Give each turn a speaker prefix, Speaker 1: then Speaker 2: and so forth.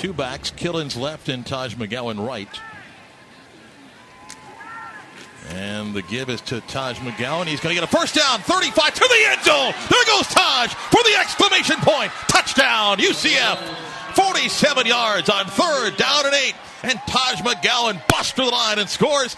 Speaker 1: two backs, Killins left and Taj McGowan right. And the give is to Taj McGowan. He's going to get a first down, 35 to the end zone. There goes Taj for the exclamation point. Touchdown, UCF. 47 yards on third down and eight. And Taj McGowan busts through the line and scores.